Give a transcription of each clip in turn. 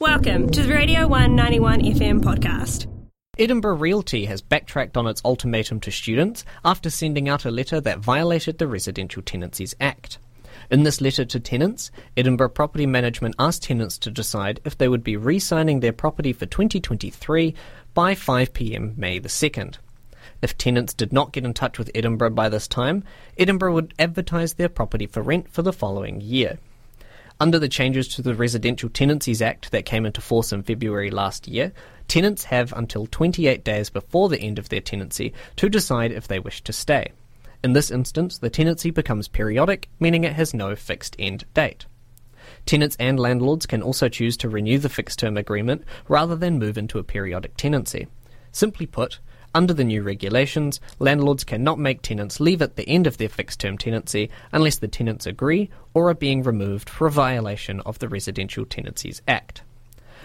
Welcome to the Radio 191 FM podcast. Edinburgh Realty has backtracked on its ultimatum to students after sending out a letter that violated the Residential Tenancies Act. In this letter to tenants, Edinburgh Property Management asked tenants to decide if they would be re signing their property for 2023 by 5pm May the 2nd. If tenants did not get in touch with Edinburgh by this time, Edinburgh would advertise their property for rent for the following year. Under the changes to the Residential Tenancies Act that came into force in February last year, tenants have until 28 days before the end of their tenancy to decide if they wish to stay. In this instance, the tenancy becomes periodic, meaning it has no fixed end date. Tenants and landlords can also choose to renew the fixed term agreement rather than move into a periodic tenancy. Simply put, under the new regulations, landlords cannot make tenants leave at the end of their fixed term tenancy unless the tenants agree or are being removed for a violation of the Residential Tenancies Act.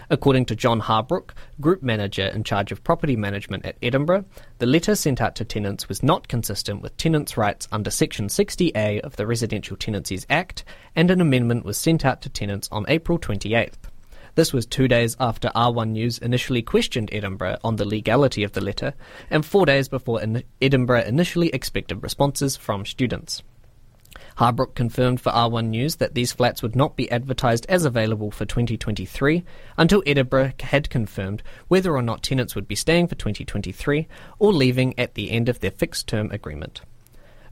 According to John Harbrook, Group Manager in charge of property management at Edinburgh, the letter sent out to tenants was not consistent with tenants' rights under Section 60A of the Residential Tenancies Act, and an amendment was sent out to tenants on April 28th. This was two days after R1 News initially questioned Edinburgh on the legality of the letter, and four days before in- Edinburgh initially expected responses from students. Harbrook confirmed for R1 News that these flats would not be advertised as available for 2023 until Edinburgh had confirmed whether or not tenants would be staying for 2023 or leaving at the end of their fixed term agreement.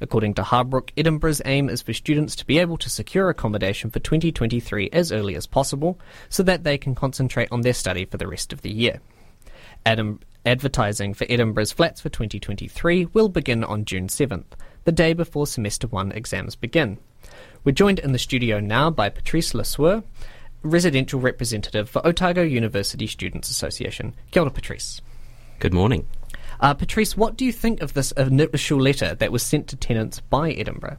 According to Harbrook, Edinburgh's aim is for students to be able to secure accommodation for 2023 as early as possible so that they can concentrate on their study for the rest of the year. Adam, advertising for Edinburgh's flats for 2023 will begin on June 7th, the day before Semester 1 exams begin. We're joined in the studio now by Patrice Le Sueur, residential representative for Otago University Students Association. Kia ora, Patrice. Good morning. Uh, Patrice, what do you think of this initial letter that was sent to tenants by Edinburgh?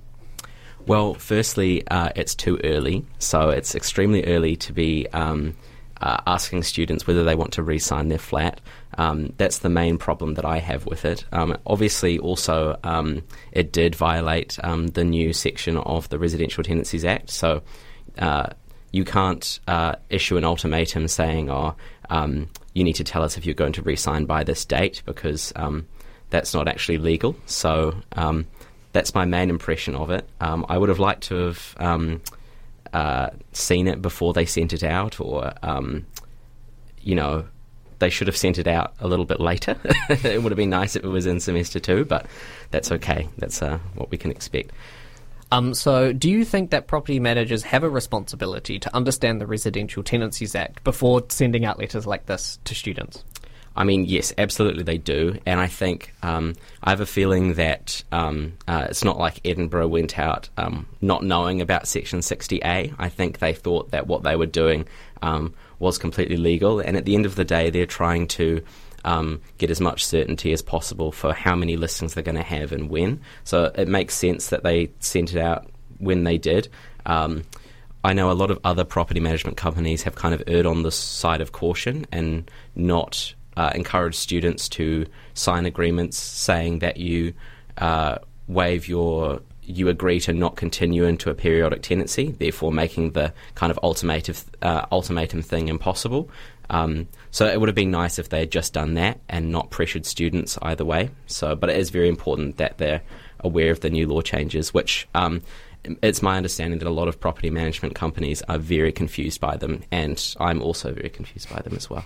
Well, firstly, uh, it's too early, so it's extremely early to be um, uh, asking students whether they want to re-sign their flat. Um, that's the main problem that I have with it. Um, obviously, also, um, it did violate um, the new section of the Residential Tenancies Act, so uh, you can't uh, issue an ultimatum saying, "Oh, um, you need to tell us if you're going to re-sign by this date," because um, that's not actually legal. So um, that's my main impression of it. Um, I would have liked to have um, uh, seen it before they sent it out, or um, you know. They should have sent it out a little bit later. it would have been nice if it was in semester two, but that's okay. That's uh, what we can expect. Um, so, do you think that property managers have a responsibility to understand the Residential Tenancies Act before sending out letters like this to students? I mean, yes, absolutely they do. And I think um, I have a feeling that um, uh, it's not like Edinburgh went out um, not knowing about Section 60A. I think they thought that what they were doing um, was completely legal. And at the end of the day, they're trying to um, get as much certainty as possible for how many listings they're going to have and when. So it makes sense that they sent it out when they did. Um, I know a lot of other property management companies have kind of erred on the side of caution and not uh, encourage students to sign agreements saying that you uh, waive your you agree to not continue into a periodic tenancy, therefore making the kind of uh, ultimatum thing impossible. Um, so it would have been nice if they had just done that and not pressured students either way. So, but it is very important that they're aware of the new law changes, which um, it's my understanding that a lot of property management companies are very confused by them, and I'm also very confused by them as well.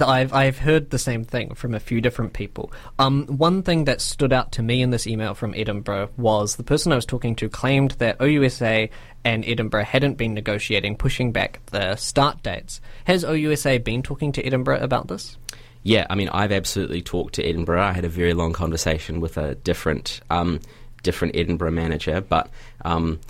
I've I've heard the same thing from a few different people. Um, one thing that stood out to me in this email from Edinburgh was the person I was talking to claimed that OUSA and Edinburgh hadn't been negotiating pushing back the start dates. Has OUSA been talking to Edinburgh about this? Yeah, I mean, I've absolutely talked to Edinburgh. I had a very long conversation with a different um, different Edinburgh manager, but. Um,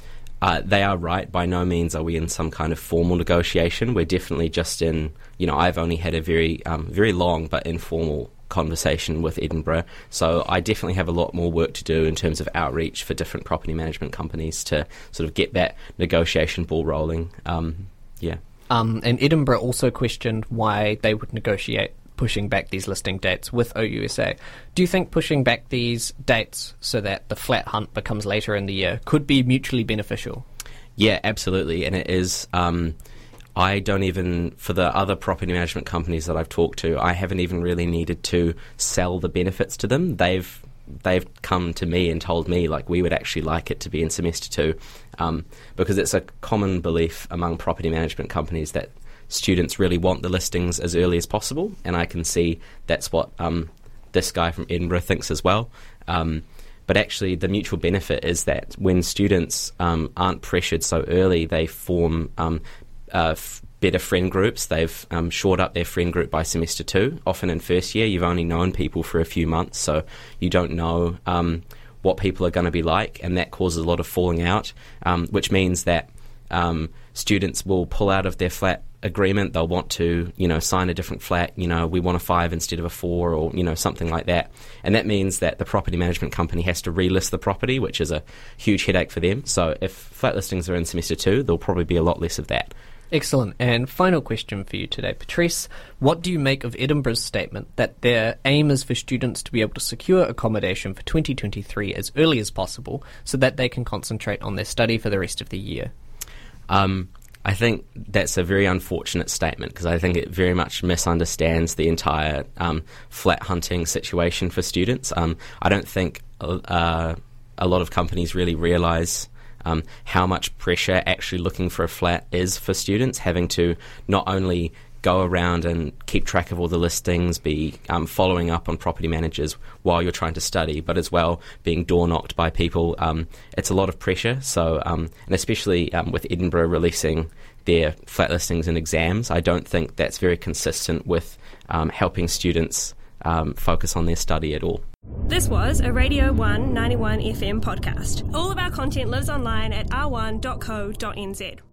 uh, they are right. By no means are we in some kind of formal negotiation. We're definitely just in. You know, I've only had a very, um, very long but informal conversation with Edinburgh. So I definitely have a lot more work to do in terms of outreach for different property management companies to sort of get that negotiation ball rolling. Um, yeah. Um, and Edinburgh also questioned why they would negotiate pushing back these listing dates with OUSA. Do you think pushing back these dates so that the flat hunt becomes later in the year could be mutually beneficial? Yeah, absolutely, and it is. Um, I don't even, for the other property management companies that I've talked to, I haven't even really needed to sell the benefits to them. They've they've come to me and told me like we would actually like it to be in semester two, um, because it's a common belief among property management companies that students really want the listings as early as possible, and I can see that's what um, this guy from Edinburgh thinks as well. Um, but actually, the mutual benefit is that when students um, aren't pressured so early, they form um, uh, f- better friend groups. They've um, shored up their friend group by semester two. Often in first year, you've only known people for a few months, so you don't know um, what people are going to be like, and that causes a lot of falling out, um, which means that students will pull out of their flat agreement. They'll want to, you know, sign a different flat. You know, we want a five instead of a four, or you know, something like that. And that means that the property management company has to relist the property, which is a huge headache for them. So if flat listings are in semester two, there'll probably be a lot less of that. Excellent. And final question for you today, Patrice. What do you make of Edinburgh's statement that their aim is for students to be able to secure accommodation for 2023 as early as possible so that they can concentrate on their study for the rest of the year? Um, I think that's a very unfortunate statement because I think it very much misunderstands the entire um, flat hunting situation for students. Um, I don't think uh, a lot of companies really realise um, how much pressure actually looking for a flat is for students, having to not only go around and keep track of all the listings, be um, following up on property managers while you're trying to study, but as well being door knocked by people. Um, it's a lot of pressure. So, um, and especially um, with Edinburgh releasing their flat listings and exams, I don't think that's very consistent with um, helping students um, focus on their study at all. This was a Radio 191 FM podcast. All of our content lives online at r1.co.nz.